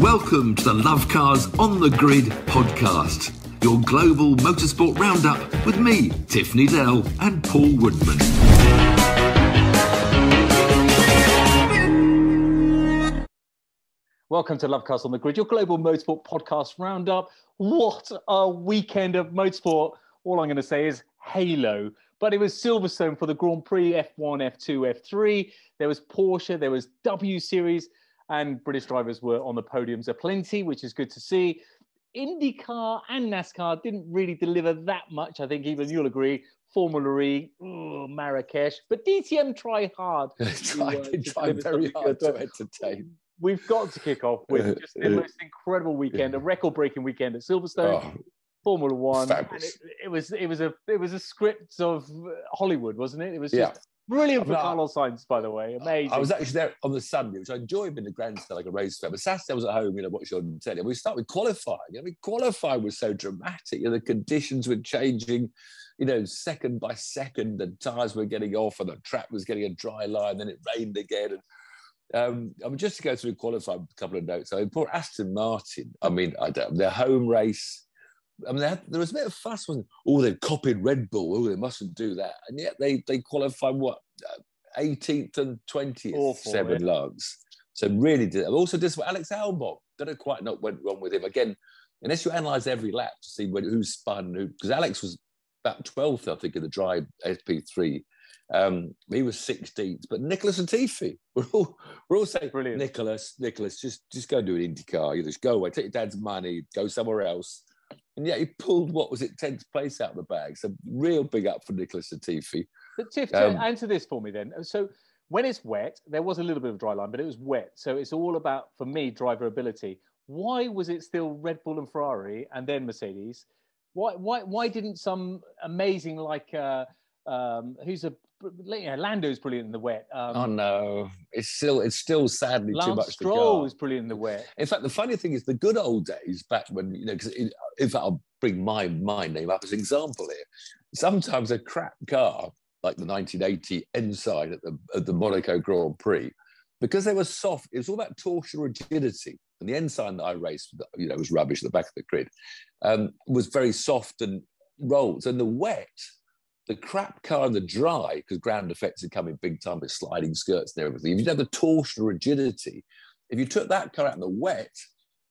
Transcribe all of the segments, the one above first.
Welcome to the Love Cars on the Grid podcast, your global motorsport roundup with me, Tiff Needell, and Paul Woodman. Welcome to Love Cars on the Grid, your global motorsport podcast roundup. What a weekend of motorsport! All I'm going to say is Halo. But it was Silverstone for the Grand Prix, F1, F2, F3. There was Porsche, there was W Series, and British drivers were on the podiums aplenty, which is good to see. IndyCar and NASCAR didn't really deliver that much. I think even you'll agree. Formula E, Marrakesh, but DTM try hard. try, uh, they try very hard to entertain. We've got to kick off with just the most incredible weekend, a record-breaking weekend at Silverstone. Oh, Formula One. It, it, was it was a it was a script of Hollywood, wasn't it? It was just. Brilliant for no, Carlos Sainz, by the way. Amazing. I was actually there on the Sunday, which I enjoyed being the grandstand like a race fan. But Saturday I was at home, you know, watching on telly. We start with qualifying. I mean, qualifying was so dramatic. You know, the conditions were changing, you know, second by second. The tyres were getting off and the track was getting a dry line. Then it rained again. And um, I mean, just to go through qualifying, a couple of notes. I mean, poor Aston Martin. I mean, I don't, their home race I mean, had, there was a bit of fuss, wasn't? Oh, they've copied Red Bull. Oh, they mustn't do that. And yet they they qualified what, 18th and 20th, Awful, seven yeah. lugs. So really did. Also, just Alex Albon. Don't know quite not went wrong with him again. Unless you analyse every lap to see when, who spun, who because Alex was about 12th, I think, in the dry FP3. Um, he was 16th, but Nicholas Latifi, we're all we're all saying, Brilliant. Nicholas, Nicholas, just just go and do an IndyCar. You just go away, take your dad's money, go somewhere else and yet he pulled what was it, tenth place out of the bag. So real big up for Nicholas Latifi. But Tiff, um, answer this for me then. So when it's wet, there was a little bit of dry line, but it was wet. So it's all about, for me, driver ability. Why was it still Red Bull and Ferrari and then Mercedes? Why why why didn't some amazing like uh, um, who's a you know, Lando's brilliant in the wet. Um, oh no, it's still it's still sadly Lance too much. Stroll is brilliant in the wet. In fact, the funny thing is, the good old days back when you know, because in fact, I'll bring my my name up as an example here. Sometimes a crap car like the 1980 Ensign at the at the Monaco Grand Prix, because they were soft, it was all about torsion rigidity. And the Ensign that I raced, you know, was rubbish at the back of the grid, um, was very soft and rolled. And the wet the crap car in the dry, because ground effects are coming big time with sliding skirts and everything. If you have the torsion rigidity, if you took that car out in the wet,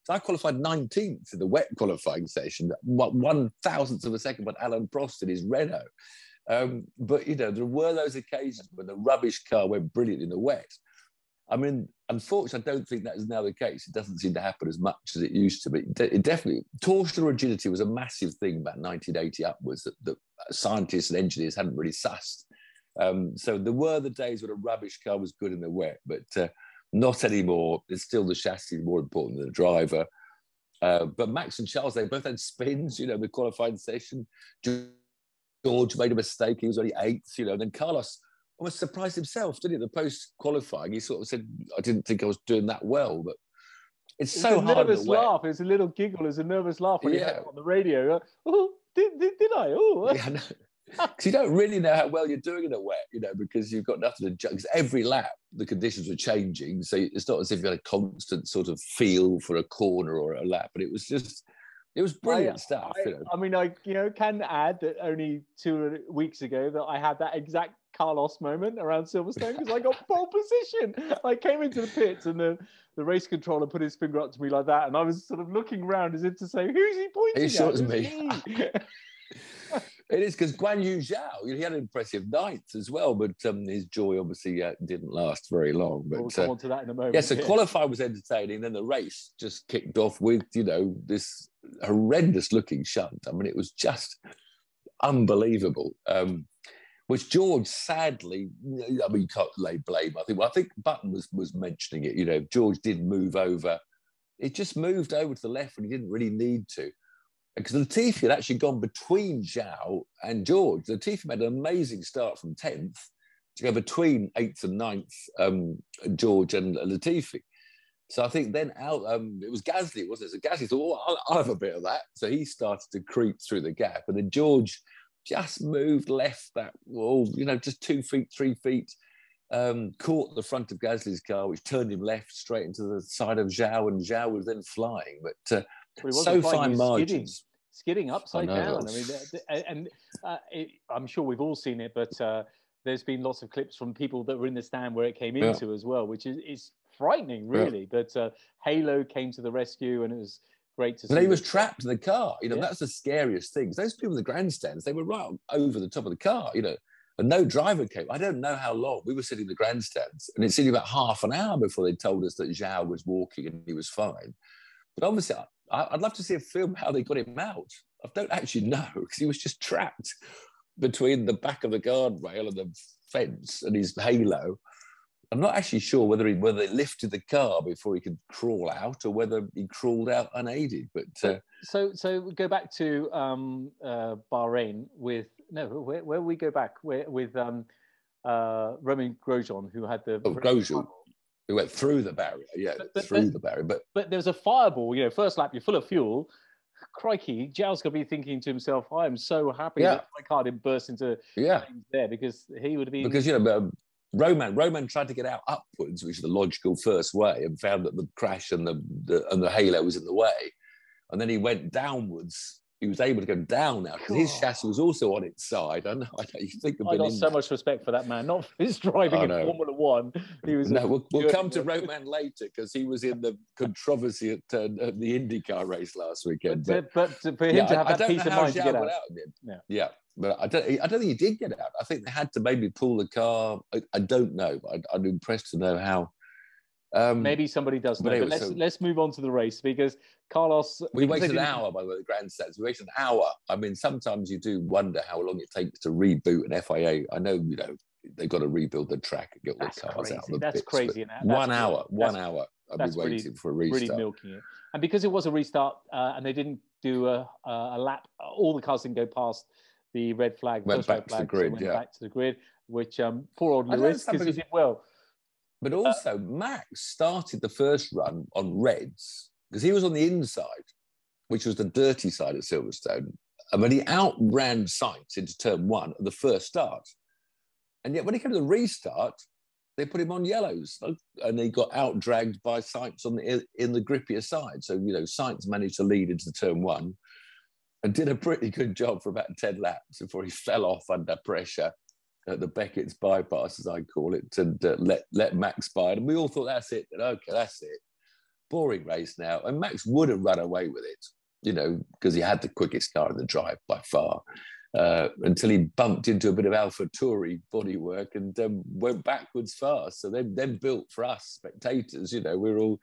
I qualified 19th in the wet qualifying session, one thousandth of a second but Alan Prost in his Renault. Um, but you know, there were those occasions when the rubbish car went brilliant in the wet. I mean, unfortunately, I don't think that is now the case. It doesn't seem to happen as much as it used to. But it definitely, torsional rigidity was a massive thing about 1980 upwards that, that scientists and engineers hadn't really sussed. Um, so there were the days when a rubbish car was good in the wet, but uh, not anymore. It's still the chassis more important than the driver. Uh, but Max and Charles, they both had spins, you know, the qualifying session. George made a mistake. He was only eighth, you know. And then Carlos almost surprised himself, didn't he? The post qualifying, he sort of said, "I didn't think I was doing that well,but." It's, it's so a hard. Nervous laugh. It's a little giggle. It's a nervous laugh when yeah. you on the radio. Oh, did, did, did I? Oh, yeah, no. Because you don't really know how well you're doing in a wet, you know, because you've got nothing to judge. Every lap, the conditions were changing, so it's not as if you had a constant sort of feel for a corner or a lap. But it was just, it was brilliant I, stuff. I, you know? I mean, I you know can add that only two weeks ago that I had that exact Carlos moment around Silverstone because I got pole position. I came into the pits and the, the race controller put his finger up to me like that, and I was sort of looking around as if to say, "Who's he pointing he at?" me. me? it is because Guan Yu Zhou, he had an impressive night as well, but um, his joy obviously uh, didn't last very long. But we'll come uh, on to that in a moment. Yes, yeah, so yeah. qualify was entertaining. Then the race just kicked off with you know this horrendous looking shunt. I mean, it was just unbelievable. Um, which George sadly, I mean, you can't lay blame. I think. Well, I think Button was was mentioning it. You know, George did move over. It just moved over to the left when he didn't really need to, because Latifi had actually gone between Zhou and George. Latifi made an amazing start from tenth to go between eighth and ninth, um, George and Latifi. So I think then out, um, it was Gasly, wasn't it? So Gasly thought, oh, I'll, I'll have a bit of that. So he started to creep through the gap, and then George just moved left that wall, you know, just two feet, three feet. um, caught the front of Gasly's car, which turned him left straight into the side of Zhou, and Zhou was then flying. But uh, Well, so wasn't flying, he fine margins. skidding upside know. down. I mean, and uh, it, I'm sure we've all seen it, but uh, there's been lots of clips from people that were in the stand where it came Yeah. into as well, which is, is frightening, Yeah. really. But uh, Halo came to the rescue, and it was great to see. And he was trapped in the car. You know, Yeah. that's the scariest thing. Those people in the grandstands, they were right over the top of the car, you know, and no driver came. I don't know how long. We were sitting in the grandstands, and it seemed about half an hour before they told us that Zhou was walking and he was fine. But obviously, I, I'd love to see a film how they got him out. I don't actually know because he was just trapped between the back of the guardrail and the fence and his halo. I'm not actually sure whether he whether they lifted the car before he could crawl out or whether he crawled out unaided. But uh, So, so we go back to um, uh, Bahrain with no, where, where we go back where, with um, uh, Roman Grosjean, who had the Oh, Grosjean. we went through the barrier, yeah, But- but- through but- the barrier. But but there was a fireball. You know, first lap, you're full of fuel. Crikey, Zhou's gonna be thinking to himself, "I am so happy Yeah. that my car didn't burst into yeah, flames there because he would have been." because you know, um, Roman Roman tried to get out upwards, which is the logical first way, and found that the crash and the, the and the halo was in the way, and then he went downwards. He was able to go down now because his chassis was also on its side. I know. I know you think of I got so that. much respect for that man, not for his driving in. Formula One. He was No, we'll, we'll come to Roman later because he was in the controversy at, uh, at the IndyCar race last weekend. But, But, but, for him yeah, to I- have I, that don't peace know of how mind to get out. out. Yeah. yeah, but I don't. I don't think he did get out. I think they had to maybe pull the car. I, I don't know, but I, I'm impressed to know how. Um, Maybe somebody does but know. But anyway, let's so- let's move on to the race because Carlos. we because waited an hour by the way, the grandstands. We waited an hour. I mean, sometimes you do wonder how long it takes to reboot an FIA. I know, you know, they've got to rebuild the track and get all That's the cars crazy. out. of the That's bits, crazy. and that's One hour. One that's hour. I've been waiting for a restart. really milking it. And because it was a restart uh, and they didn't do a, a lap, all the cars didn't go past the red flag. Went back to the grid, went yeah. back to the grid, which um, poor old Lewis because he did well. But also, Max started the first run on reds because he was on the inside, which was the dirty side of Silverstone. And when he outran Sainz into turn one at the first start. And yet, when he came to the restart, they put him on yellows and he got out dragged by Sainz on the, in the grippier side. So, you know, Sainz managed to lead into turn one and did a pretty good job for about 10 laps before he fell off under pressure at the Beckett's bypass, as I call it, and uh, let let Max by. And we all thought that's it. And okay, that's it. Boring race now. And Max would have run away with it, you know, because he had the quickest car in the drive by far. Uh, until he bumped into a bit of AlphaTauri bodywork and um, went backwards fast. So then, then built for us spectators, you know, we're all.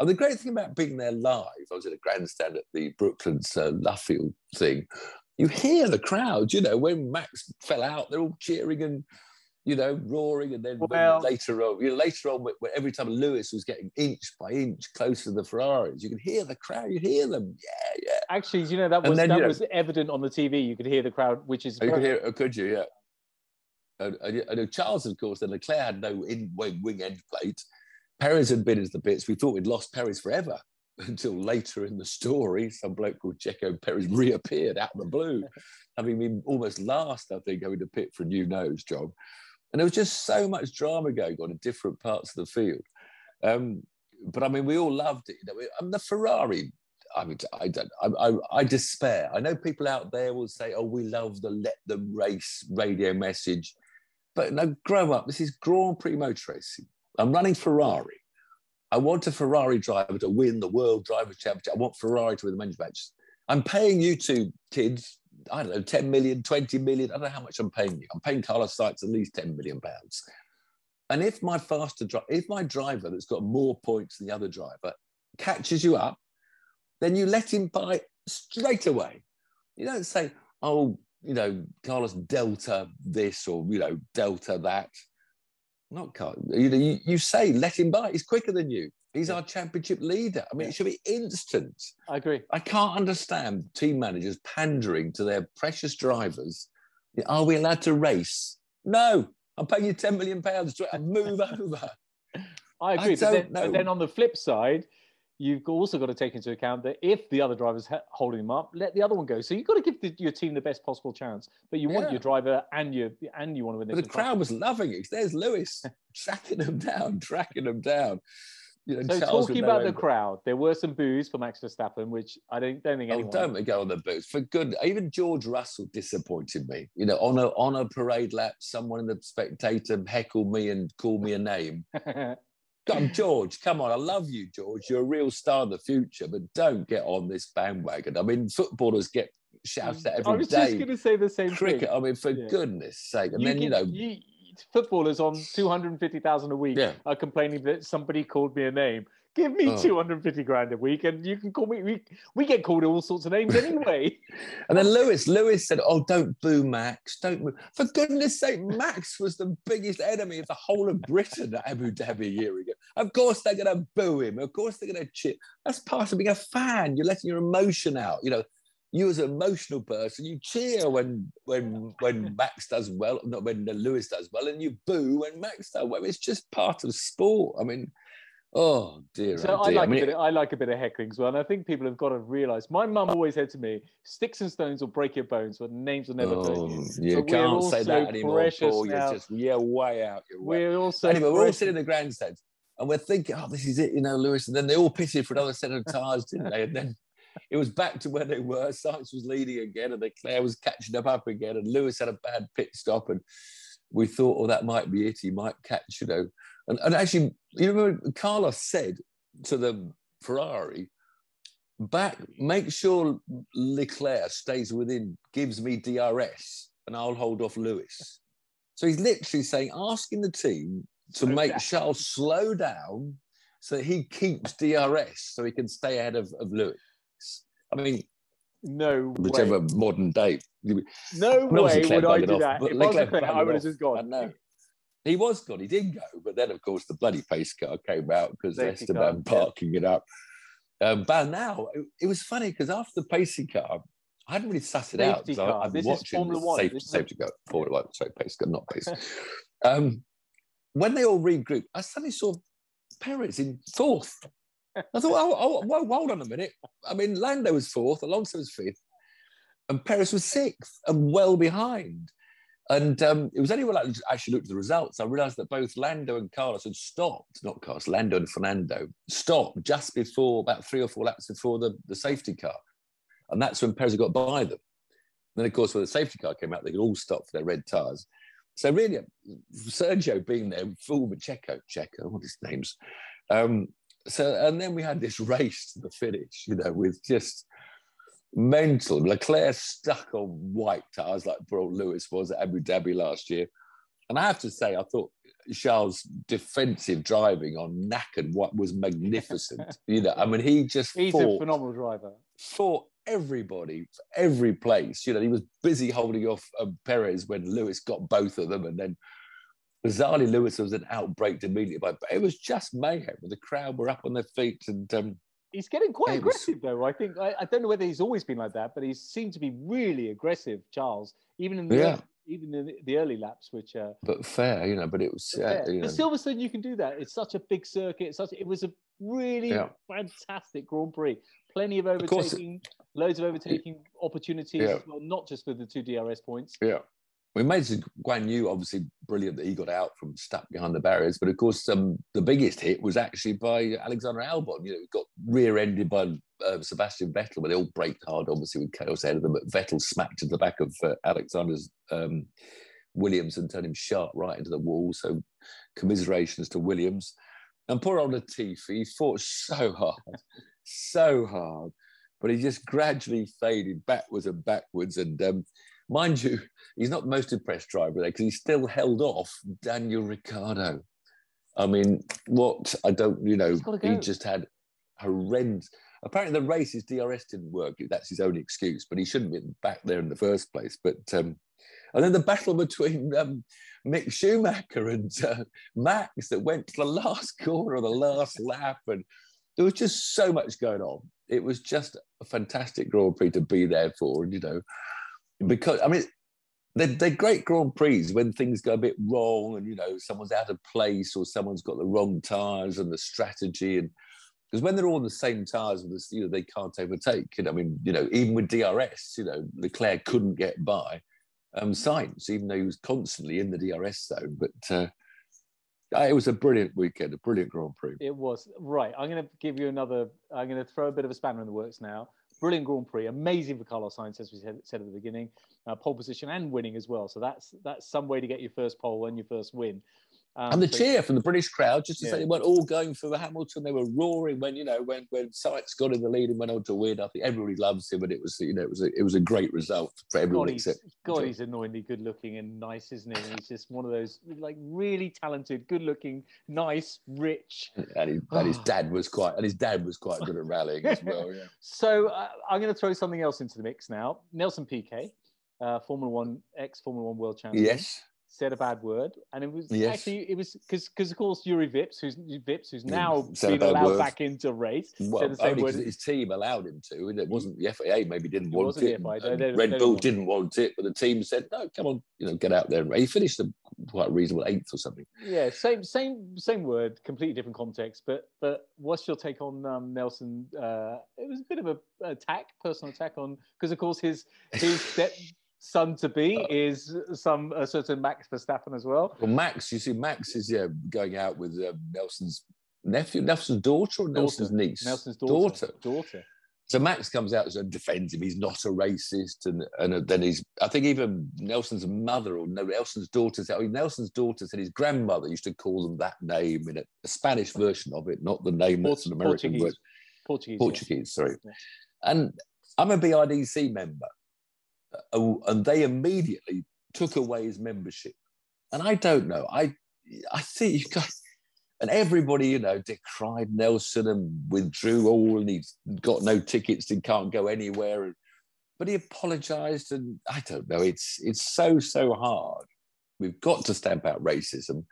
And the great thing about being there live, I was at a grandstand at the Brooklands uh, Luffield thing. You hear the crowd, you know, when Max fell out, they're all cheering and, you know, roaring. And then Well- later on, you know, later on, every time Lewis was getting inch by inch closer to the Ferraris, you could hear the crowd, you hear them. Yeah, yeah. Actually, you know that was then, that you know- was evident on the TV. You could hear the crowd, which is Oh, you could hear or could you? Yeah. And, and, and uh, Charles, of course, then Leclerc had no in wing, wing end plate. Perez had been into the bits. We thought we'd lost Perez forever until later in the story, some bloke called Checo Perez reappeared out of the blue, having been almost last, I think, going to pit for a new nose job. And there was just so much drama going on in different parts of the field. Um, but I mean, we all loved it. You know, I mean, the Ferrari I mean, I don't. I, I, I despair. I know people out there will say, "Oh, we love the let them race radio message," but no, grow up. This is Grand Prix motor racing. I'm running Ferrari. I want a Ferrari driver to win the World Driver Championship. I want Ferrari to win the match. I'm paying you two kids. I don't know, 10 million, 20 million. I don't know how much I'm paying you. I'm paying Carlos Sainz at least 10 million pounds. And if my faster driver, if my driver that's got more points than the other driver catches you up, then you let him buy straight away. You don't say, oh, you know, Carlos Delta this or, you know, Delta that. Not Carlos. You, know, you, you say, let him by. He's quicker than you. He's our championship leader. I mean, Yeah. it should be instant. I agree. I can't understand team managers pandering to their precious drivers. Are we allowed to race? No, I'm paying you 10 million pounds to move over. I agree. but, don't then, but then on the flip side, you've also got to take into account that if the other driver's holding him up, let the other one go. So you've got to give the, your team the best possible chance. But you yeah. want your driver and you and you want to win. But the crowd was loving it. There's Lewis tracking them down, tracking them down. You know, so Charles talking about the crowd, there were some boos for Max Verstappen, which I don't don't think oh, anyone. Oh, don't go on the boos for good. Even George Russell disappointed me. You know, on a on a parade lap, someone in the spectator heckled me and called me a name. Come, George, come on. I love you, George. You're a real star of the future, but don't get on this bandwagon. I mean, footballers get shouted mm. at every day. I was day. just going to say the same Cricket, thing. I mean, for yeah. goodness sake. And you then, you know. You, footballers on 250,000 a week yeah. are complaining that somebody called me a name. Give me oh. 250 grand a week and you can call me. We, we get called all sorts of names anyway. and then Lewis, Lewis said, Oh, don't boo Max. Don't boo. For goodness sake, Max was the biggest enemy of the whole of Britain at Abu Dhabi a year ago. Of course, they're going to boo him. Of course, they're going to cheer. That's part of being a fan. You're letting your emotion out. You know, you as an emotional person, you cheer when when when Max does well, not when Lewis does well, and you boo when Max does well. It's just part of sport. I mean, Oh dear. So oh dear. I like I mean, a bit. Of, I like a bit of heckling as well, and I think people have got to realise. My mum always said to me, "Sticks and stones will break your bones, but names will never oh, you." You but can't say that anymore, Paul. You're just yeah, way out. You're way. We're also anyway. We're all sitting in the grandstands, and we're thinking, "Oh, this is it," you know, Lewis. And then they all pitted for another set of tires, didn't they? And then it was back to where they were. Sainz was leading again, and Claire was catching up up again, and Lewis had a bad pit stop, and we thought, "Oh, that might be it. He might catch, you know." And, and actually, you remember Carlos said to the Ferrari, back, make sure Leclerc stays within, gives me DRS, and I'll hold off Lewis. So he's literally saying, asking the team to make Charles slow down so he keeps DRS so he can stay ahead of, of Lewis. I mean, no whichever way. modern day. No way would I do off, that. If Leclerc I was I would have just gone. He was good. He did go, but then of course the bloody pace car came out because Esteban parking yeah. it up. Um, but now it, it was funny because after the pacing car, I hadn't really sussed it out. I, I've been watching Formula One. Safety, safety car, Formula One, sorry, pace car, not pace. um, when they all regrouped, I suddenly saw Perez in fourth. I thought, oh, oh, well, hold on a minute. I mean, Lando was fourth, Alonso was fifth, and Perez was sixth and well behind. And um, it was only when I actually looked at the results, I realized that both Lando and Carlos had stopped, not Carlos, Lando and Fernando stopped just before, about three or four laps before the, the safety car. And that's when Perez got by them. then, of course, when the safety car came out, they could all stop for their red tyres. So, really, Sergio being there, full Checo, Checo, what his names. Um, so, and then we had this race to the finish, you know, with just mental. Leclerc stuck on white tires like poor Lewis was at Abu Dhabi last year. And I have to say, I thought Charles' defensive driving on knackered what was magnificent. you know, I mean, he just he's fought, a phenomenal driver. Fought everybody, every place. You know, he was busy holding off um, Perez when Lewis got both of them, and then bizarrely Lewis was an outbreak immediately. But it was just mayhem. The crowd were up on their feet, and um, He's getting quite aggressive, though. I think I, I, don't know whether he's always been like that, but he seemed to be really aggressive, Charles, even in the yeah. early, even in the early laps, which. Uh, but fair, you know. But it was. Uh, you know. But Silverstone, you can do that. It's such a big circuit. It's such. It was a really yeah. fantastic Grand Prix. Plenty of overtaking, of loads of overtaking opportunities. Yeah. Well, not just with the two DRS points. Yeah we made Guan Yu obviously brilliant that he got out from stuck behind the barriers, but of course um, the biggest hit was actually by Alexander Albon. You know, he got rear-ended by uh, Sebastian Vettel, but they all braked hard, obviously with chaos ahead of them. But Vettel smacked into the back of uh, Alexander's um, Williams and turned him sharp right into the wall. So commiserations to Williams. And poor old Latifi, he fought so hard, so hard, but he just gradually faded backwards and backwards. And um, Mind you, he's not the most impressed driver there because he still held off Daniel Ricciardo. I mean, what I don't, you know, he just had horrendous. Apparently, the race, his DRS didn't work. That's his only excuse, but he shouldn't have been back there in the first place. But um, and then the battle between um, Mick Schumacher and uh, Max that went to the last corner of the last lap, and there was just so much going on. It was just a fantastic Grand Prix to be there for, and you know because I mean they're, they're great Grand Prix when things go a bit wrong and you know someone's out of place or someone's got the wrong tires and the strategy and because when they're all the same tires with you know, they can't overtake. Know, I mean, you know, even with DRS, you know, Leclerc couldn't get by um, Sainz, even though he was constantly in the DRS zone. But uh, it was a brilliant weekend, a brilliant Grand Prix. It was right. I'm going to give you another. I'm going to throw a bit of a spanner in the works now. Brilliant Grand Prix, amazing for Carlos Sainz, as we said, said at the beginning, uh, pole position and winning as well. So that's that's some way to get your first pole and your first win. Um, and the so, cheer from the British crowd, just to yeah. say they weren't all going for the Hamilton. They were roaring when you know when when Sainz got in the lead and went on to win. I think everybody loves him, and it was you know it was a, it was a great result for everyone. God, he's, God, he's annoyingly good looking and nice, isn't he? He's just one of those like really talented, good looking, nice, rich. And, he, and his dad was quite and his dad was quite good at rallying as well. Yeah. so uh, I'm going to throw something else into the mix now. Nelson Piquet, uh, Formula One ex Formula One world champion. Yes said a bad word, and it was yes. actually it was because because of course Jüri Vips, who's Vips, who's now been allowed word. back into race, well, said the same word. His team allowed him to, and it wasn't the FAA maybe didn't it want it. FIA, they, Red Bull didn't want it, but the team said no, come on, you know, get out there. He finished a quite reasonable eighth or something. Yeah, same same same word, completely different context. But but what's your take on um, Nelson? Uh, it was a bit of a attack, personal attack on because of course his his. Son to be uh, is some a certain Max Verstappen as well. Well, Max, you see, Max is yeah going out with uh, Nelson's nephew, Nelson's daughter, or daughter. Nelson's niece. Nelson's daughter. Daughter. daughter. So Max comes out and defends him. He's not a racist, and and then he's. I think even Nelson's mother or no, Nelson's daughter said. I mean, Nelson's daughter said his grandmother used to call them that name in a, a Spanish version of it, not the name Port- that's an American Portuguese. word. Portuguese. Portuguese. Sorry. Yeah. And I'm a BRDC member, uh, and they immediately took away his membership. And I don't know. I I think you got, and everybody, you know, decried Nelson and withdrew all, and he's got no tickets and can't go anywhere. But he apologised, and I don't know. It's it's so so hard. We've got to stamp out racism,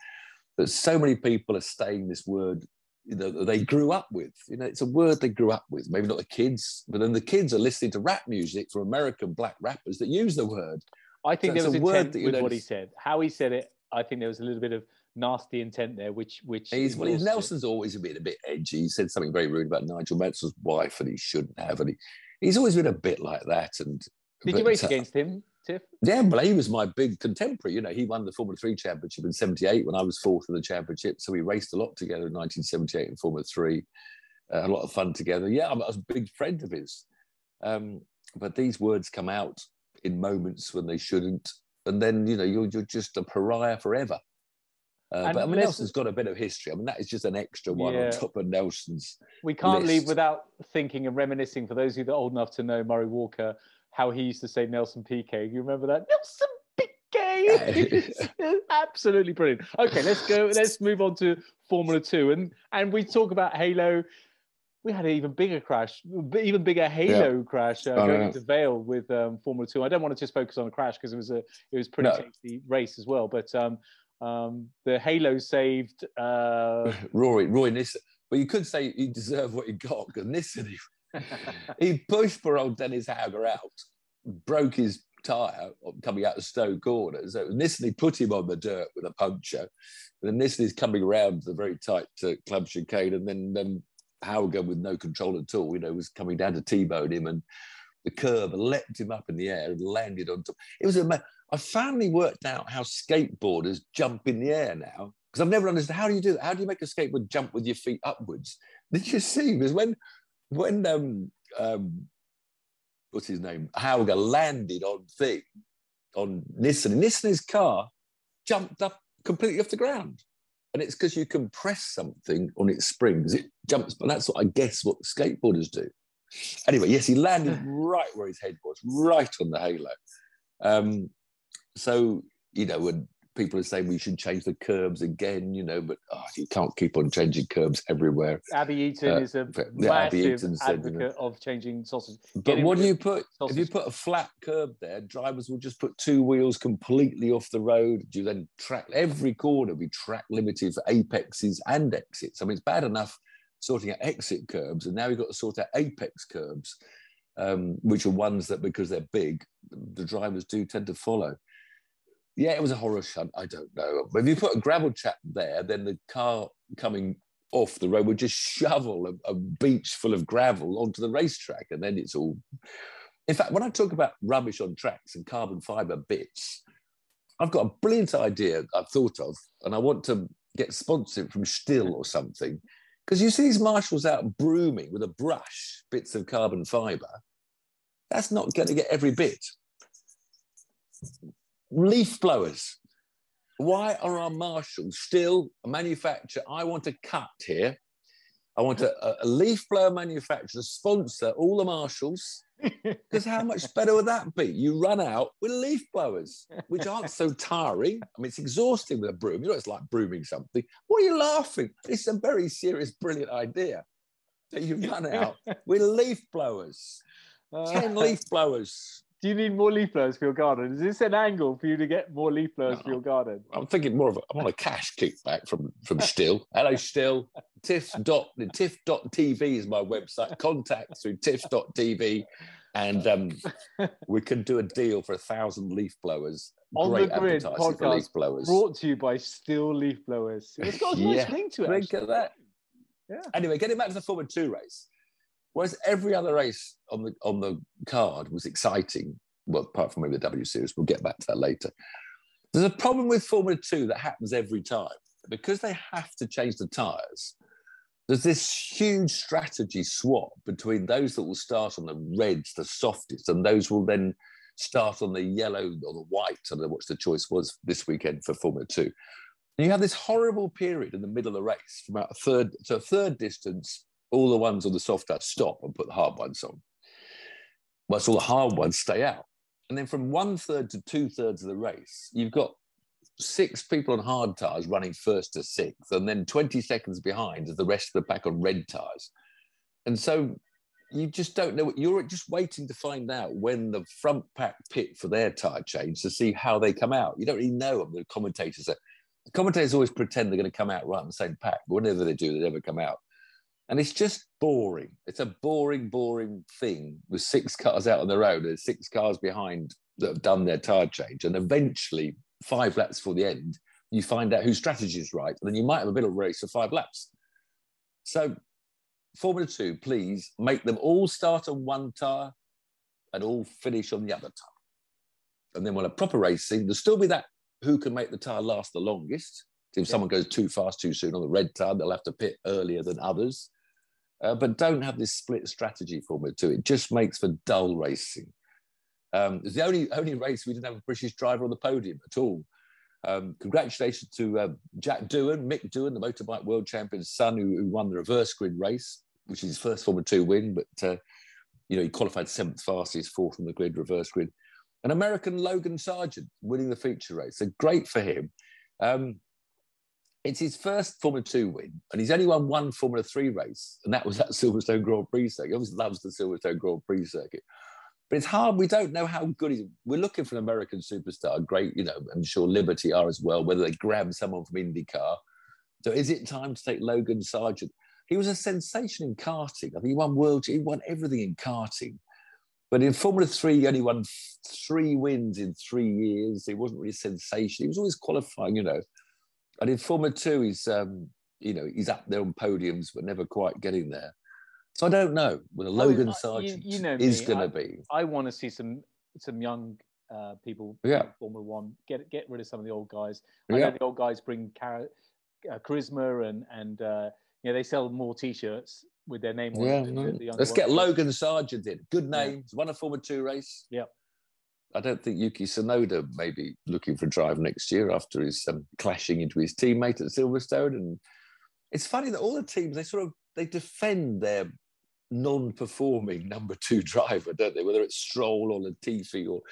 but so many people are saying this word you know they grew up with. You know, it's a word they grew up with. Maybe not the kids, but then the kids are listening to rap music from American black rappers that use the word. I think so there was intent that, with know, what he said. How he said it, I think there was a little bit of nasty intent there, which which he's, well, Nelson's always been a bit edgy. He said something very rude about Nigel Mansell's wife, and he shouldn't have. And he, he's always been a bit like that. And did but, you race uh, against him? Tiff? Yeah, well, he was my big contemporary. You know, he won the Formula Three championship in '78 when I was fourth in the championship. So we raced a lot together in 1978 in Formula Three. Uh, a lot of fun together. Yeah, I was a big friend of his. Um, but these words come out in moments when they shouldn't, and then you know you're you're just a pariah forever. Uh, but I mean, Nelson's got a bit of history. I mean, that is just an extra one yeah. on top of Nelson's. We can't list. leave without thinking and reminiscing. For those of you that are old enough to know Murray Walker, how he used to say Nelson Piquet. You remember that? Nelson Piquet. absolutely brilliant. Okay, let's go. Let's move on to Formula Two, and and we talk about Halo. We had an even bigger crash, even bigger Halo yeah. crash uh, going into Vale with um, Formula Two. I don't want to just focus on a crash because it was a it was pretty no. tasty race as well. But um, um, the Halo saved uh... Rory Roy Nissany. But you could say he deserved what he got because Nissany he pushed poor old Dennis Hauger out, broke his tyre coming out of Stowe Corner. So Nissany put him on the dirt with a puncture. And then Nissany is coming around the very tight uh, club chicane. And then um, Hauger, with no control at all, you know, was coming down to T-bone him. And the curb leapt him up in the air and landed on top. It was a. I finally worked out how skateboarders jump in the air now because I've never understood how do you do that? How do you make a skateboard jump with your feet upwards? Did you see? Because when when um, um, what's his name, Hauger landed on thing on Nissany, and Nissany's car jumped up completely off the ground. And it's because you compress something on its springs, it jumps. But that's what I guess what skateboarders do. Anyway, yes, he landed right where his head was, right on the halo. Um, so you know, when people are saying we should change the curbs again, you know, but oh, you can't keep on changing curbs everywhere. Abbie Eaton uh, is a massive advocate said, you know, of changing sausage. But what do you put sausage. if you put a flat curb there? Drivers will just put two wheels completely off the road. You then track every corner be track limited for apexes and exits. I mean, it's bad enough sorting out exit curbs, and now you've got to sort out apex curbs. Um, which are ones that because they're big, the drivers do tend to follow yeah, it was a horror shunt. I don't know. But if you put a gravel trap there, then the car coming off the road would just shovel a, a beach full of gravel onto the racetrack, and then it's all. In fact, when I talk about rubbish on tracks and carbon fiber bits, I've got a brilliant idea I've thought of, and I want to get sponsored from Stihl or something. Because you see these marshals out brooming with a brush bits of carbon fiber. That's not going to get every bit. Leaf blowers. Why are our marshals still a manufacturer? I want to cut here. I want a, a leaf blower manufacturer to sponsor all the marshals because how much better would that be? You run out with leaf blowers, which aren't so tiring. I mean, it's exhausting with a broom. You know, it's like brooming something. What are you laughing? It's a very serious, brilliant idea that you run out with leaf blowers. 10 leaf blowers. Do you need more leaf blowers for your garden? Is this an angle for you to get more leaf blowers no, for your garden? I'm thinking more of a, I want a cash kickback from from Stihl. Hello, Stihl. Tiff dot Tiff dot TV is my website. Contact through Tiff dot TV, and um, we can do a deal for a thousand leaf blowers. On Great the grid podcast leaf blowers. brought to you by Stihl Leaf Blowers. It's got a nice yeah. ring to it. Look at that. Yeah. Anyway, getting back to the Formula Two race. Whereas every other race on the on the card was exciting, well, apart from maybe the W Series, we'll get back to that later. There's a problem with Formula Two that happens every time because they have to change the tyres. There's this huge strategy swap between those that will start on the reds, the softest, and those will then start on the yellow or the white. I don't know what the choice was this weekend for Formula Two. And you have this horrible period in the middle of the race from about a third to a third distance all the ones on the soft touch stop and put the hard ones on. Whilst all the hard ones stay out. And then from one third to two thirds of the race, you've got six people on hard tires running first to sixth, and then 20 seconds behind is the rest of the pack on red tires. And so you just don't know. You're just waiting to find out when the front pack pit for their tire change to see how they come out. You don't really know. them. The commentators are, the commentators always pretend they're going to come out right in the same pack, but whenever they do, they never come out. And it's just boring. It's a boring, boring thing with six cars out on the road and six cars behind that have done their tire change. And eventually, five laps for the end, you find out whose strategy is right. And then you might have a bit of a race for five laps. So, Formula Two, please make them all start on one tire and all finish on the other tire. And then we'll have proper racing. There'll still be that who can make the tire last the longest. If someone goes too fast too soon on the red tire, they'll have to pit earlier than others. Uh, but don't have this split strategy Formula Two. It just makes for dull racing. Um, it's the only only race we didn't have a British driver on the podium at all. Um, congratulations to uh, Jack Doohan, Mick Doohan, the motorbike world champion's son, who, who, won the reverse grid race, which is his first Formula Two win. But uh, you know, he qualified seventh fastest, fourth on the grid, reverse grid. An American Logan Sargeant winning the feature race. So great for him. Um, it's his first Formula Two win, and he's only won one Formula Three race, and that was at Silverstone Grand Prix circuit. He obviously loves the Silverstone Grand Prix circuit. But it's hard. We don't know how good he's. We're looking for an American superstar. Great, you know. I'm sure Liberty are as well. Whether they grab someone from IndyCar. So is it time to take Logan Sargeant? He was a sensation in karting. I think he won world. He won everything in karting. But in Formula Three, he only won three wins in three years. He wasn't really a sensation. He was always qualifying, you know. And in Formula Two, he's um, you know he's up there on podiums, but never quite getting there. So I don't know whether Logan I Sargeant you, you know is going to be. I want to see some some young uh, people yeah. Formula One. Get get rid of some of the old guys. I yeah. know the old guys bring char- uh, charisma and and uh, you know they sell more T-shirts with their name on yeah. No. The, the Let's get Logan Sargeant in. Good name. Yeah. He's won a Formula Two race. Yeah. I don't think Yuki Tsunoda may be looking for a drive next year after his um, clashing into his teammate at Silverstone. And it's funny that all the teams they sort of they defend their non-performing number two driver, don't they? Whether it's Stroll or Latifi or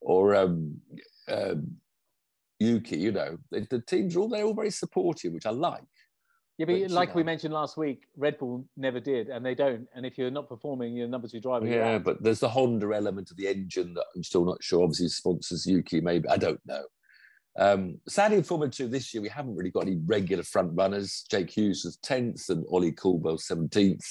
or um, um, Yuki, you know, the, the teams are all they're all very supportive, which I like. Yeah, but, but like know. we mentioned last week, Red Bull never did, and they don't. And if you're not performing, you're number two driver. Yeah, but there's the Honda element of the engine that I'm still not sure. Obviously, sponsors Yuki, maybe I don't know. Um, sadly, in Formula Two this year, we haven't really got any regular front runners. Jake Hughes was tenth, and Ollie Caldwell seventeenth.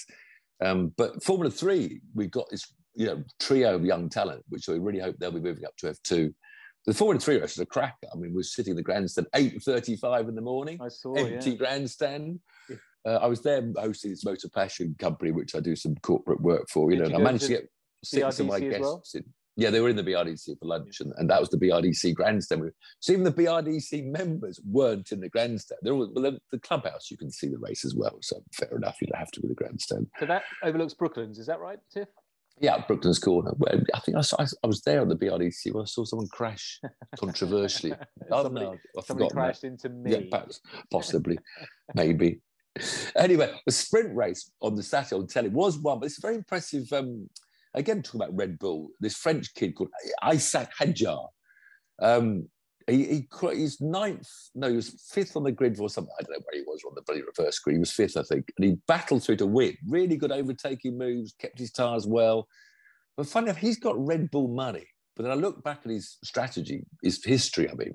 Um, but Formula Three, we've got this you know trio of young talent, which we really hope they'll be moving up to F two. The Formula Three race is a cracker. I mean, we're sitting in the grandstand eight thirty-five in the morning. I saw empty yeah. grandstand. Uh, I was there hosting this motor passion company, which I do some corporate work for. You Did know, you and I managed to to get six of my guests. well? in. Yeah, they were in the BRDC for lunch, and, and that was the BRDC grandstand. So even the BRDC members weren't in the grandstand. They're all, well, the, the clubhouse, you can see the race as well. So fair enough, you don't have to be the grandstand. So that overlooks Brooklands, is that right, Tiff? Yeah, Brooklands Corner. I think I, saw, I was there on the BRDC when I saw someone crash controversially. oh somebody no, I've somebody forgotten that. crashed into me. Yeah, perhaps, possibly, maybe. Anyway, the sprint race on the Saturday on telly was one, but it's a very impressive. Um, again, talking about Red Bull, this French kid called Isaac Hadjar. Um, he, he he's ninth, no, he was fifth on the grid for something. I don't know where he was on the bloody reverse grid. He was fifth, I think, and he battled through to win. Really good overtaking moves, kept his tires well. But funny enough, he's got Red Bull money. But then I look back at his strategy, his history, I mean,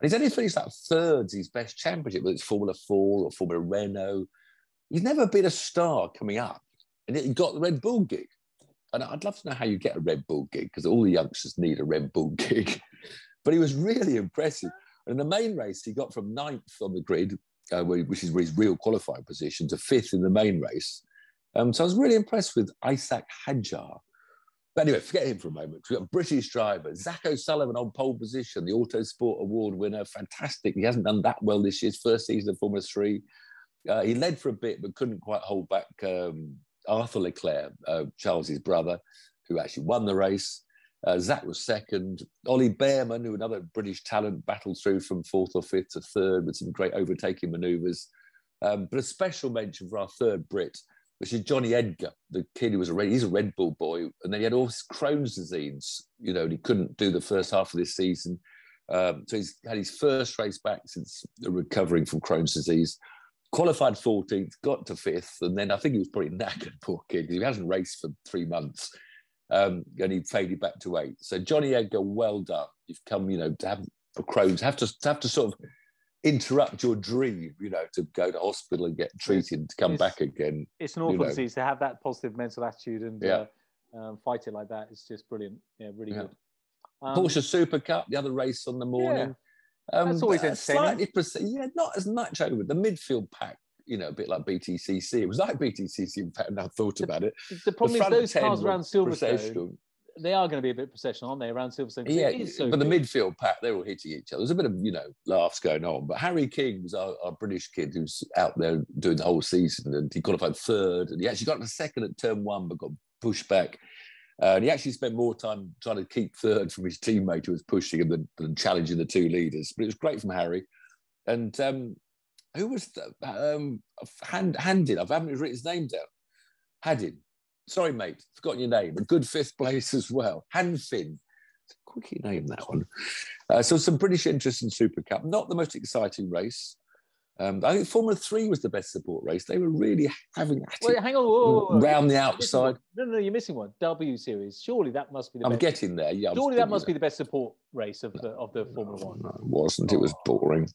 and he's only finished like thirds his best championship, whether it's Formula Four or Formula Renault. He's never been a star coming up, and he got the Red Bull gig. And I'd love to know how you get a Red Bull gig because all the youngsters need a Red Bull gig. but he was really impressive. And in the main race, he got from ninth on the grid, uh, which is his real qualifying position, to fifth in the main race. Um, so I was really impressed with Isaac Hadjar. But anyway, forget him for a moment. We've got a British driver, Zach O'Sullivan on pole position, the Autosport Award winner. Fantastic. He hasn't done that well this year. His first season of Formula 3. Uh, he led for a bit, but couldn't quite hold back um, Arthur Leclerc, uh, Charles's brother, who actually won the race. Uh, Zach was second. Ollie Bearman, who another British talent, battled through from fourth or fifth to third with some great overtaking manoeuvres. Um, but a special mention for our third Brit, which is Jonny Edgar, the kid who was a Red, he's a Red Bull boy, and then he had all this Crohn's disease, you know, and he couldn't do the first half of this season. Um, so he's had his first race back since recovering from Crohn's disease. Qualified 14th, got to fifth, and then I think he was probably knackered, poor kid, because he hasn't raced for three months. Um, and he faded back to eight. So Jonny Edgar, well done. You've come, you know, to have for Crohn's, have to to have to sort of interrupt your dream, you know, to go to hospital and get treated to come It's- back again. It's an awful disease to have that positive mental attitude and Yeah. uh, um, fight it like that. It's just brilliant. Yeah, really Yeah. good. Um, Porsche Super Cup, the other race on the morning. Um, That's always entertaining. Slightly, yeah, not as much over the midfield pack. You know, a bit like BTCC. It was like BTCC. In fact, now thought about it. the problem is those cars around Silverstone, they are going to be a bit processional, aren't they? Around Silverstone? Yeah, so but the midfield pack, they're all hitting each other. There's a bit of, you know, laughs going on. But Harry King was our, our British kid who's out there doing the whole season and he qualified third and he actually got to second at turn one but got pushed back. Uh, and he actually spent more time trying to keep third from his teammate who was pushing him than, than challenging the two leaders. But it was great from Harry. And um, who was the, um, Hand, Handin? I haven't written his name down. Haddin. Sorry, mate, forgotten your name. A good fifth place as well. Hanfin. Quickie name, that one. Uh, so some British interest in Super Cup. Not the most exciting race. Um, I think Formula 3 was the best support race. They were really having at Wait, it hang on. whoa, whoa, whoa. round the You're missing one. outside. No, no, no, you're missing one. W Series. Surely that must be the I'm best. getting there. Yeah, I'm Surely that must you be the best support race of the of the Formula One. No, it wasn't. It was boring.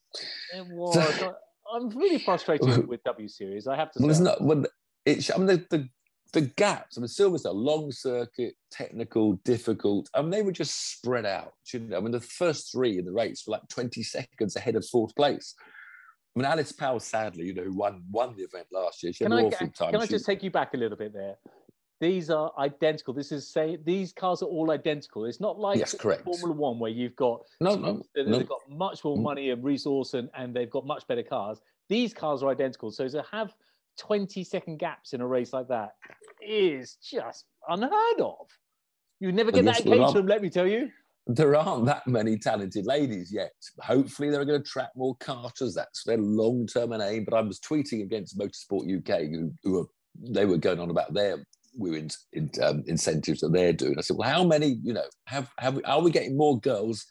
It was. I'm really frustrated with W Series. I have to Well, say. not. Well, it's. I mean, the, the the gaps. I mean, Silverstone, long circuit, technical, difficult. I mean, they were just spread out. shouldn't they? I mean, the first three in the race were like 20 seconds ahead of fourth place. I mean, Alice Powell, sadly, you know, won won the event last year. She had Can an I, awful time. can I She- just take you back a little bit there? These are identical. This is say these cars are all identical. It's not like Yes, correct. Formula One where you've got no, no, they've no. got much more Mm. money and resource and, and they've got much better cars. These cars are identical. So to have 20 second gaps in a race like that is just unheard of. You never get And that well, Caterham, let me tell you. there aren't that many talented ladies yet. Hopefully, they're going to attract more carters. That's their long-term aim. But I was tweeting against Motorsport UK, who, who were they were going on about their women's in, um, incentives that they're doing. I said, well, how many? You know, have have we, are we getting more girls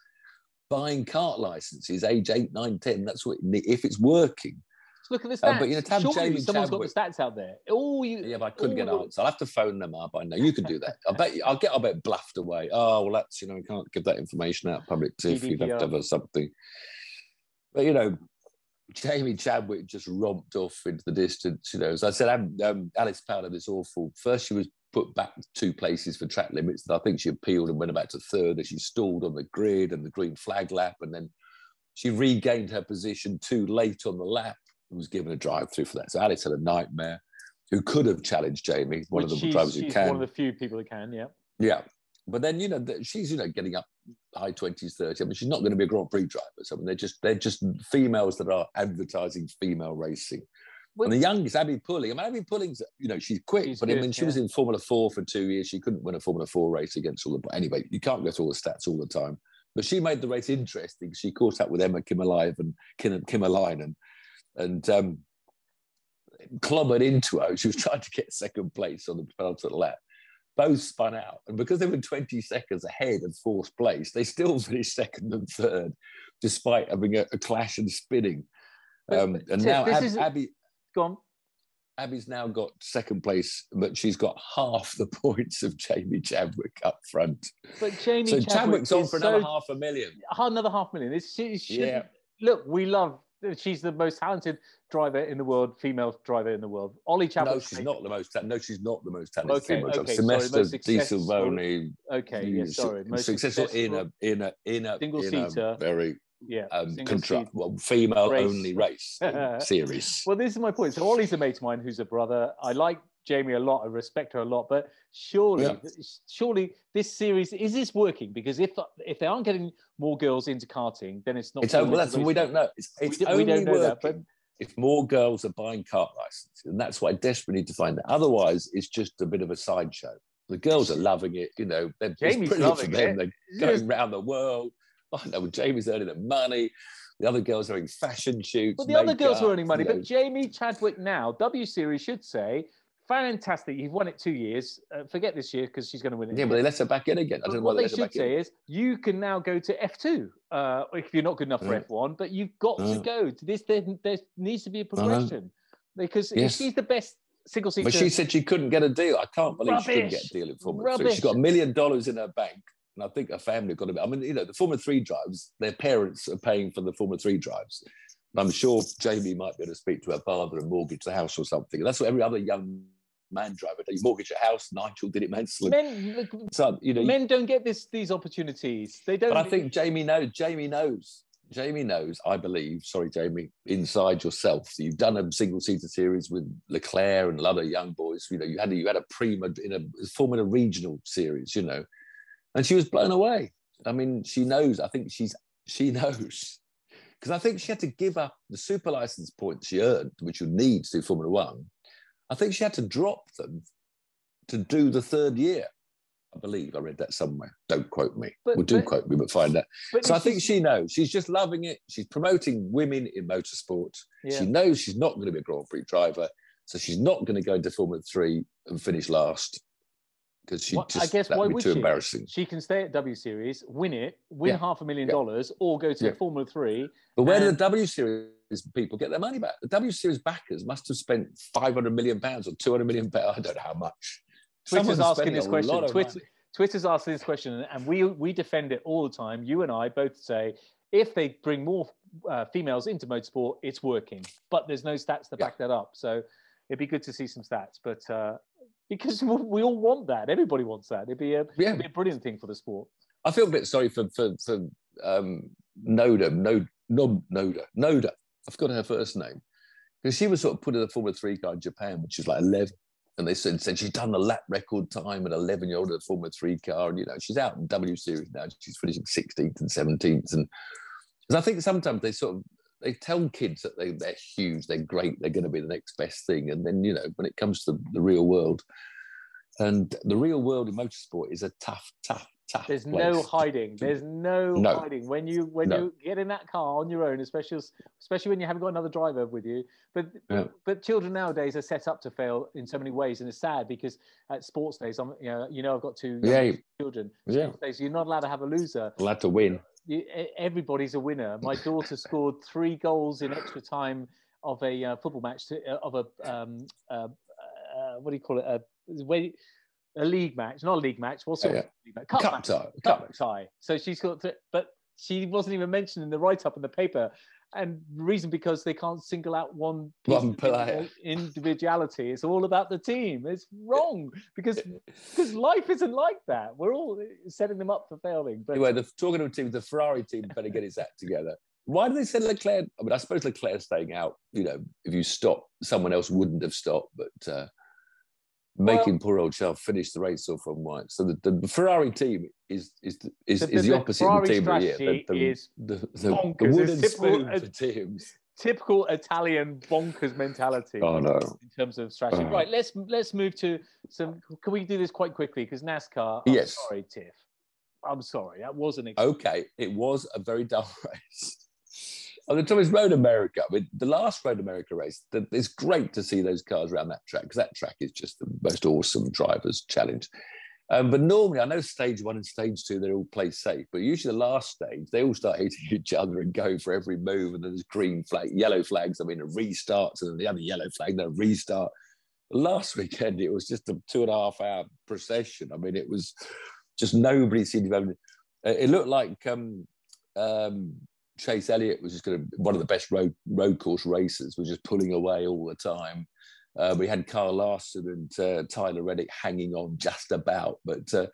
buying kart licenses, age eight, nine, ten? That's what if it's working. Look at the stats. Uh, but, you know, have Surely Jamie someone's Chadwick- got the stats out there. All you, Yeah, but I couldn't get an answer. I'll have to phone them up. I know you can do that. I bet you, I'll get. I bet bluffed away. Oh well, that's you know, we can't give that information out public to if you'd have to have something. But you know, Jamie Chadwick just romped off into the distance. You know, as I said, um, um, Alice Powell had this awful. First, she was put back two places for track limits. And I think she appealed and went back to third as she stalled on the grid and the green flag lap, and then she regained her position too late on the lap. And was given a drive through for that. So Alice had a nightmare. Who could have challenged Jamie? One Which of the drivers who can. one of the few people who can. Yeah. Yeah. But then, you know, th- she's, you know, getting up high 20s, 30. I mean, she's not going to be a Grand Prix driver. So I mean, they're just they're just females that are advertising female racing. Well- and the youngest, Abbi Pulling, I mean, Abbi Pulling's, you know, she's quick, She's but I mean, she yeah. was in Formula Four for two years. She couldn't win a Formula Four race against all the. Anyway, you can't through all the stats all the time. But she made the race interesting. She caught up with Emma Kimiläinen and Kim, Kimiläinen and um, clobbered into her. She was trying to get second place on the penultimate lap. Both spun out. And because they were 20 seconds ahead of fourth place, they still finished second and third, despite having a, a clash and spinning. Um, and Tiff, now Ab- is- Abby, Go on. Abby's now got second place, but she's got half the points of Jamie Chadwick up front. But Jamie so Chadwick Chadwick's on for another so- half a million. another half million. It's, Yeah. Look, we love. She's the most talented driver in the world, female driver in the world. Ollie Chadwick. No, she's not the most. No, she's not the most talented Okay, female driver. okay, sorry, Semester most Di successful- Silvoni, Okay, yeah, sorry. Most successful, in a in a in a Single in a seater. very yeah, um, single contra- well, female race. only race series. Well, this is my point. So Ollie's a mate of mine who's a brother. I like Jamie a lot. I respect her a lot. But surely, Yeah. surely this series is this working? Because if if they aren't getting more girls into karting, then it's not. It's only, well, that's we don't know. It's, it's we only don't know working that, but- if more girls are buying kart licenses, and that's what I desperately need to find out. Otherwise, it's just a bit of a sideshow. The girls are loving it. You know, they're, it's Jamie's brilliant for loving them. it. They're Yes. going around the world. I know Jamie's earning the money. The other girls are in fashion shoots. But the other girls are earning money. you know. But Jamie Chadwick now, W Series should say, fantastic. You've won it two years. Uh, forget this year because she's going to win it. yeah, but they let her back in again. I don't know what they they should back in. say is you can now go to F2 uh, if you're not good enough for Mm. F1, but you've got to Mm. go to this. There, there needs to be a progression because if Yes. she's the best single seater. But she said she couldn't get a deal. I can't believe she couldn't get a deal in Formula Three. She's got a million dollars in her bank, and I think her family got a bit. I mean, you know, the Formula Three drives, their parents are paying for the Formula Three drives. I'm sure Jamie might be able to speak to her father and mortgage the house or something. And that's what every other young man driver. You mortgage a house. Nigel did it immensely. men, So, you know, men don't get this these opportunities. They don't. but I think Jamie knows. Jamie knows. Jamie knows. I believe. Sorry, Jamie. Inside yourself, so you've done a single seater series with Leclerc and a lot of young boys. You know, you had a, you had a prima in a Formula Regional series. You know, and she was blown away. I mean, she knows. I think she's she knows because I think she had to give up the super license points she earned, which you need to do Formula One. I think she had to drop them to do the third year. I believe I read that somewhere. Don't quote me. But- well, do but- quote me, but find out. But So I think she knows. She's just loving it. She's promoting women in motorsport. Yeah. She knows she's not going to be a Grand Prix driver, so she's not going to go into Formula Three and finish last because she Well, just I guess why would too she? embarrassing. She can stay at W Series, win it, win Yeah. half a million Yeah. dollars, or go to Yeah. Formula Three. But where do the W Series people get their money back? The W Series backers must have spent five hundred million pounds or two hundred million pounds. I don't know how much. Twitter's Someone's asking this question. Twitter. Twitter's asking this question, and we we defend it all the time. You and I both say if they bring more uh, females into motorsport, it's working. But there's no stats to back that up. So it'd be good to see some stats. But uh, because we all want that, everybody wants that. It'd be a, Yeah, it'd be a brilliant thing for the sport. I feel a bit sorry for for, for um, Noda, no, no, Noda, Noda. I've got her first name because she was sort of put in a Formula Three car in Japan, which is like eleven, and they said, said she's done the lap record time at eleven year old in a Formula Three car, and you know she's out in W Series now. She's finishing sixteenth and seventeenth, and 'cause I think sometimes they sort of they tell kids that they, they're huge, they're great, they're going to be the next best thing, and then you know when it comes to the, the real world. And the real world in motorsport is a tough, tough, tough. There's place no hiding. There's no, No. hiding when you when No. you get in that car on your own, especially especially when you haven't got another driver with you. But Yeah. but children nowadays are set up to fail in so many ways, and it's sad because at sports days, I'm you know you know I've got two Yeah. children. Yeah. Days, you're not allowed to have a loser. Allowed to win. You, everybody's a winner. My daughter scored three goals in extra time of a uh, football match to, uh, of a um, uh, uh, what do you call it? A, a league match, not a league match. What's Yeah, it? yeah. League match? Cup, Cup tie. Cup Cup. tie. So she's got, th- but she wasn't even mentioned in the write-up in the paper. And reason because they can't single out one One player. individuality. It's all about the team. It's wrong because because life isn't like that. We're all setting them up for failing. But Anyway, the, talking of team, the Ferrari team better get its act together Why do they say Leclerc? I mean, I suppose Leclerc staying out. You know, if you stop, someone else wouldn't have stopped, but uh, making well, poor old Charles finish the race off on white. So the, the Ferrari team is is is, the, is the, the opposite of the team of the year. The, the, is the, the, the wooden spoon for teams typical Italian bonkers mentality. Oh no! In terms of strategy, oh. right? Let's let's move to some. Can we do this quite quickly? Because NASCAR. I'm yes. Sorry, Tiff. I'm sorry. That wasn't okay. It was a very dull race. On the Thomas Road America, the last Road America race, it's great to see those cars around that track because that track is just the most awesome drivers' challenge. Um, but normally, I know stage one and stage two, they're all play safe. But usually, the last stage, they all start hitting each other and go for every move. And then there's green flag, yellow flags. I mean, a restart, and then the other yellow flag, then a restart. Last weekend, it was just a two and a half hour procession. I mean, it was just nobody seemed to have. It looked like um, um, Chase Elliott was just going to one of the best road road course racers, was just pulling away all the time. Uh, we had Kyle Larson and uh, Tyler Reddick hanging on just about, but uh,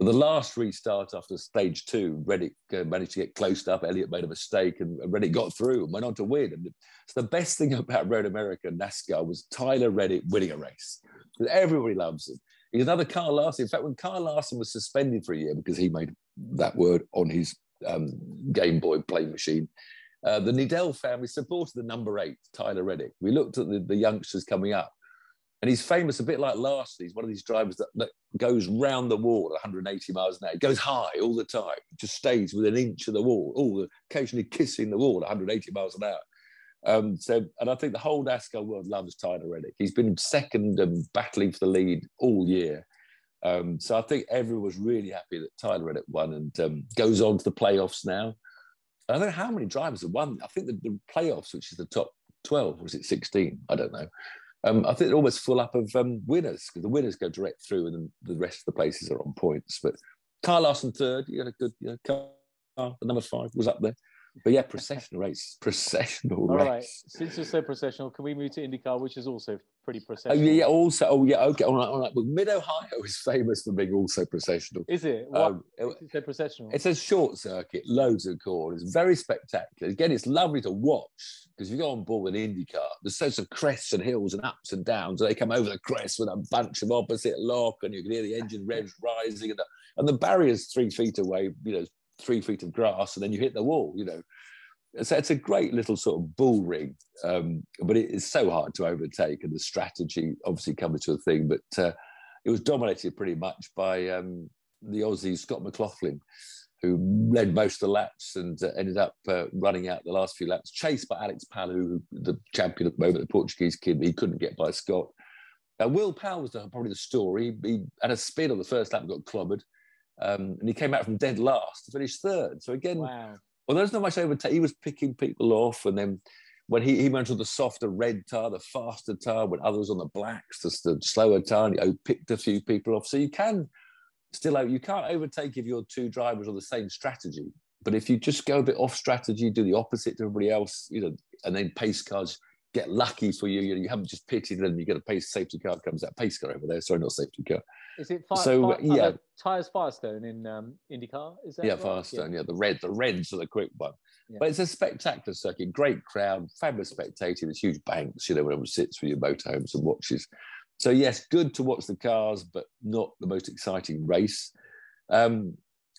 the last restart after stage two, Reddick uh, managed to get close up. Elliott made a mistake, and Reddick got through and went on to win. And so the best thing about Road America NASCAR was Tyler Reddick winning a race. Everybody loves him. He's another Kyle Larson. In fact, when Kyle Larson was suspended for a year because he made that word on his um, Game Boy play machine, uh, the Needell family supported the number eight, Tyler Reddick. We looked at the, the youngsters coming up, and he's famous a bit like Larson. He's one of these drivers that, that goes round the wall at 180 miles an hour. He goes high all the time, just stays within an inch of the wall, all occasionally kissing the wall at 180 miles an hour. Um, so, and I think the whole NASCAR world loves Tyler Reddick. He's been second and battling for the lead all year. Um, so I think everyone was really happy that Tyler Reddick won and um, goes on to the playoffs now. I don't know how many drivers have won. I think the, the playoffs, which is the top 12, was it 16? I don't know. Um, I think they're almost full up of um, winners because the winners go direct through and the rest of the places are on points. But Kyle Larson third, you had a good you know, car, the number five was up there. But yeah, processional race, processional All race. right. Since you're so processional, can we move to IndyCar, which is also pretty processional? Oh, yeah, yeah, also, oh yeah, okay, all right, all right. But Mid Ohio is famous for being also processional. Is it? What? Um, it, so processional. It's a short circuit, loads of corners, very spectacular. Again, it's lovely to watch because you go on board with an IndyCar, there's sorts of crests and hills and ups and downs. And they come over the crest with a bunch of opposite lock, and you can hear the engine revs rising, and the, and the barrier's three feet away, you know, three feet of grass and then you hit the wall, you know. So it's a great little sort of bull ring, um, but it is so hard to overtake, and the strategy obviously comes to a thing. But uh, it was dominated pretty much by um, the Aussie Scott McLaughlin, who led most of the laps and uh, ended up uh, running out the last few laps, chased by Alex Palou, the champion at the moment, the Portuguese kid. He couldn't get by Scott. Uh, Will Power was the, probably the story. He had a spin on the first lap, got clobbered. Um, and he came out from dead last to finish third. So again, wow. well, there's not much overtake. He was picking people off, and then when he, he went on the softer red tire, the faster tire, when others on the blacks, the, the slower tire, and he picked a few people off. So you can still you can't overtake if you're two drivers on the same strategy. But if you just go a bit off strategy, do the opposite to everybody else, you know, and then pace cars get lucky for you. You, know, you haven't just pitted and you get a pace safety car comes out pace car over there. Sorry, not safety car. Is it fire, so? Fire, yeah, tires Firestone in um, IndyCar. Is that yeah, right? Firestone. Yeah. yeah. the red, the reds are the quick one. Yeah. But it's a spectacular circuit, great crowd, fabulous spectating. There's huge banks, you know, where everyone sits with your motorhomes and watches. So yes, good to watch the cars, but not the most exciting race. Um,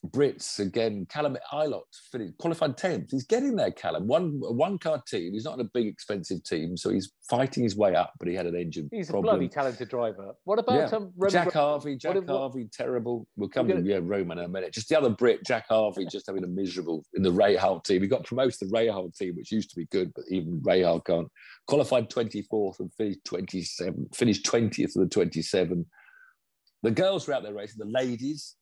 Brits again. Callum Ilott qualified tenth. He's getting there. Callum one one car team. He's not in a big expensive team, so he's fighting his way up. But he had an engine. He's problem. a bloody talented driver. What about yeah. um, Jack Harvey? Jack what, Harvey, what, terrible. We'll come gonna, to yeah Romain in a minute. Just the other Brit, Jack Harvey, just having a miserable in the Rahal team. He got promoted to the Rahal team, which used to be good, but even Rahal can't. Qualified twenty fourth and finished twenty seven. Finished twentieth of the twenty seven. The girls were out there racing. The ladies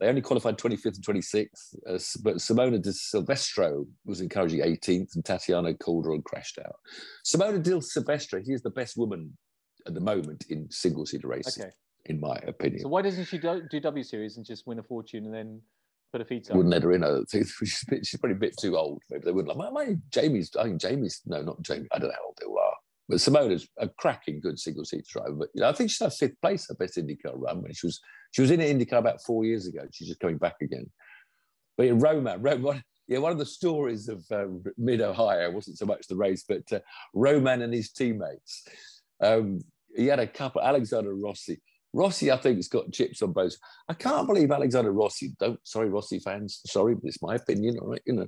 they only qualified 25th and 26th, uh, but Simona de Silvestro was encouraging 18th, and Tatiana Calderon crashed out. Simona de Silvestro, she is the best woman at the moment in single seater racing, okay. in my opinion. So why doesn't she do, do W Series and just win a fortune and then put her feet up? Wouldn't let her in. I think she's, she's probably a bit too old. Maybe they wouldn't. Like, my, my Jamie's, I think Jamie's, no, not Jamie. I don't know how old they are. But Simona's a cracking good single seat driver. But you know, I think she's had fifth place her best IndyCar run when she was she was in IndyCar about four years ago. She's just coming back again. But in Roma, Roma yeah, one of the stories of uh, Mid Ohio wasn't so much the race, but uh, Romain and his teammates. Um, he had a couple, Alexander Rossi. Rossi, I think, has got chips on both. I can't believe Alexander Rossi. Don't sorry, Rossi fans. Sorry, but it's my opinion. All right, you know,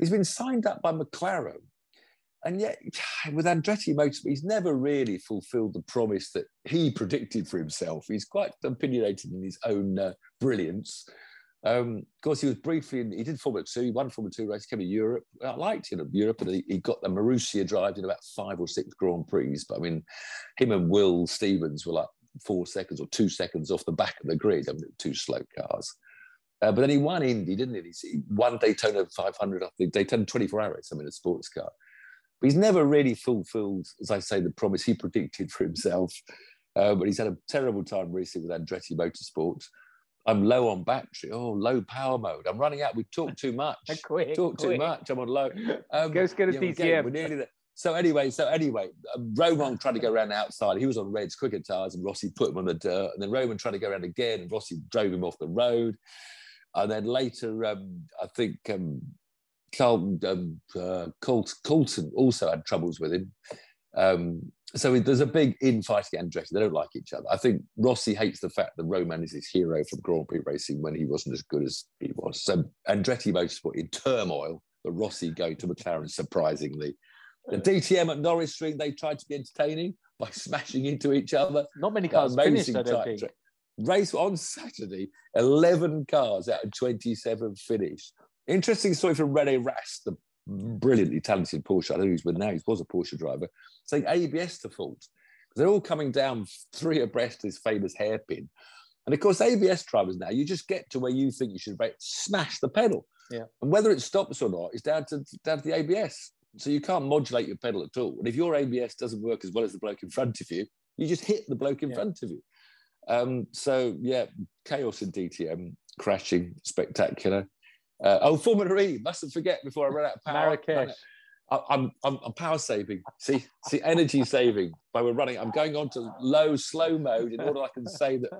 he's been signed up by McLaren, and yet with Andretti Motorsport, he's never really fulfilled the promise that he predicted for himself. He's quite opinionated in his own uh, brilliance. Um, of course, he was briefly in, he did Formula Two, he won Formula Two race, came to Europe. I liked you know, Europe, and he, he, got the Marussia drive in about five or six Grand Prix. But I mean, him and Will Stevens were like four seconds or two seconds off the back of the grid. I mean, two slow cars. Uh, but then he won Indy, didn't he? He won Daytona 500, I think, Daytona 24 hours, I mean, a sports car. But he's never really fulfilled, as I say, the promise he predicted for himself. Uh, but he's had a terrible time recently with Andretti Motorsport. I'm low on battery. Oh, low power mode. I'm running out. We talk too much. quick, talk quick. too much. I'm on low. Um, Go get a yeah, DTM. We're nearly there. So anyway, so anyway, um, Romain tried to go around the outside. He was on Red's cricket tires, and Rossi put him on the dirt. And then Romain tried to go around again, and Rossi drove him off the road. And then later, um, I think um, Carl, um, uh, Colton also had troubles with him. Um, so there's a big infighting Andretti. They don't like each other. I think Rossi hates the fact that Romain is his hero from Grand Prix racing when he wasn't as good as he was. So Andretti Motorsport in turmoil, but Rossi going to McLaren surprisingly. The DTM at Norisring, they tried to be entertaining by smashing into each other. Not many cars finished, I don't think. Race on Saturday, 11 cars out of 27 finished. Interesting story from Rene Rast, the brilliantly talented Porsche. I don't know who's with now. He was a Porsche driver, saying ABS to fault. They're all coming down three abreast this famous hairpin. And of course, ABS drivers now, you just get to where you think you should smash the pedal. Yeah. And whether it stops or not is down to down to the ABS. So you can't modulate your pedal at all. And if your ABS doesn't work as well as the bloke in front of you, you just hit the bloke in yeah. front of you. Um, so yeah, chaos in DTM, crashing, spectacular. Uh, oh, Formula E, mustn't forget before I run out of power. Marrakesh. I'm, I'm, I'm power saving. See, see, energy saving by we're running. I'm going on to low, slow mode in order I can say that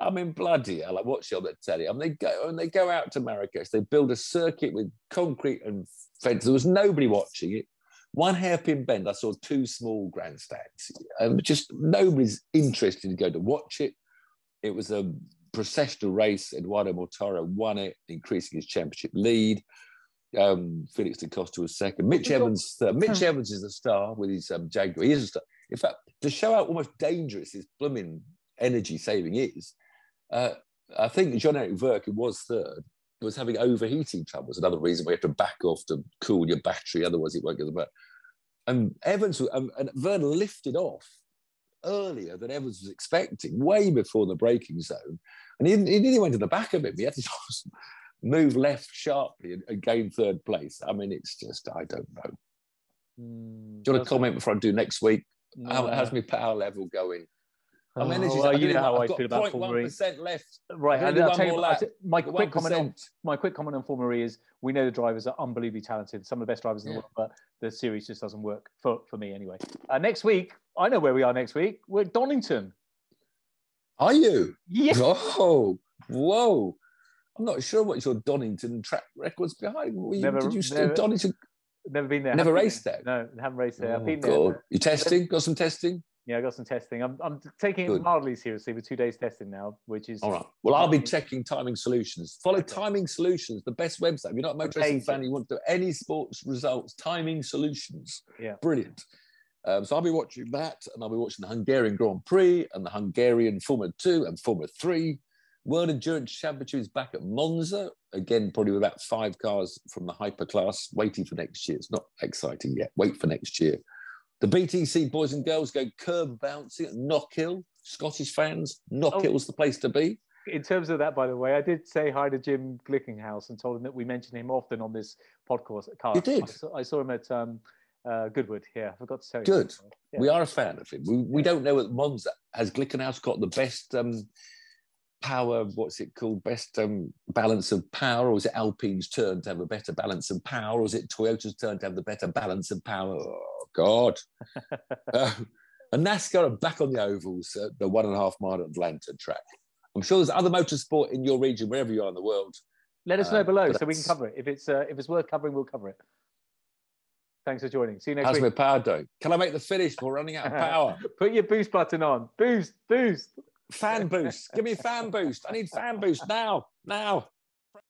I'm in bloody hell. Watch it on the telly. And they go and they go out to Marrakesh. They build a circuit with concrete and fence. There was nobody watching it. One hairpin bend, I saw two small grandstands. And just nobody's interested to go to watch it. It was a processional race. Eduardo Mortara won it, increasing his championship lead. Um, Felix da Costa was second. Mitch Evans, uh, Mitch Evans is a star with his um, Jaguar. He is a star. In fact, to show how almost dangerous his blooming energy saving is, uh, I think Jean Eric Vergne, who was third, was having overheating troubles. Another reason why you have to back off to cool your battery, otherwise it won't get the back. And Evans um, and Vergne lifted off earlier than Evans was expecting, way before the braking zone. And he, he nearly went to the back of him. He had to just move left sharply and, and gain third place. I mean, it's just, I don't know. Mm, do you want to comment before I do next week? No. How, how's my power level going? I'm energy. Oh, well, you know how I've I feel about Formula percent left. Right, and I'll tell you, my quick comment on my quick comment on Formula E is we know the drivers are unbelievably talented, some of the best drivers in yeah. the world, but the series just doesn't work for, for me anyway. Uh, next week, I know where we are next week. We're at Donington. Are you? Yeah. Oh, whoa. I'm not sure what your Donington track records behind. You, never, did you never, Donington? Never been there. Never raced there. No, haven't raced there. Oh, I've been there. You testing? Got some testing? Yeah, I got some testing. I'm, I'm taking Good. it mildly seriously with two days testing now, which is all right. Well, I'll be checking Timing Solutions. Follow okay. Timing Solutions, the best website. If you're not a motor racing fan, you want to do any sports results. Timing Solutions. Yeah, brilliant. Um, so I'll be watching that, and I'll be watching the Hungarian Grand Prix and the Hungarian Formula Two and Formula Three. World Endurance Championship is back at Monza again, probably with about five cars from the hyperclass, waiting for next year. It's not exciting yet. Wait for next year. The BTC boys and girls go curb bouncing at Knockhill. Scottish fans, Knockhill's oh, the place to be. In terms of that, by the way, I did say hi to Jim Glickenhaus and told him that we mention him often on this podcast. You did. I saw, I saw him at um, uh, Goodwood. Yeah, I forgot to tell you. Good. Yeah. We are a fan of him. We, we don't know at Monza has Glickenhaus got the best um, power. What's it called? Best um, balance of power, or is it Alpine's turn to have a better balance of power, or is it Toyota's turn to have the better balance of power? Oh God! uh, and NASCAR are back on the ovals at the one and a half mile Atlanta track. I'm sure there's other motorsport in your region, wherever you are in the world. Let us know Uh, below so we can cover it. If it's uh, if it's worth covering, we'll cover it. Thanks for joining. See you next How's my power? Can I make the finish? We're running out of power. Put your boost button on. Boost, boost. fan boost. Give me fan boost. I need fan boost now. Now.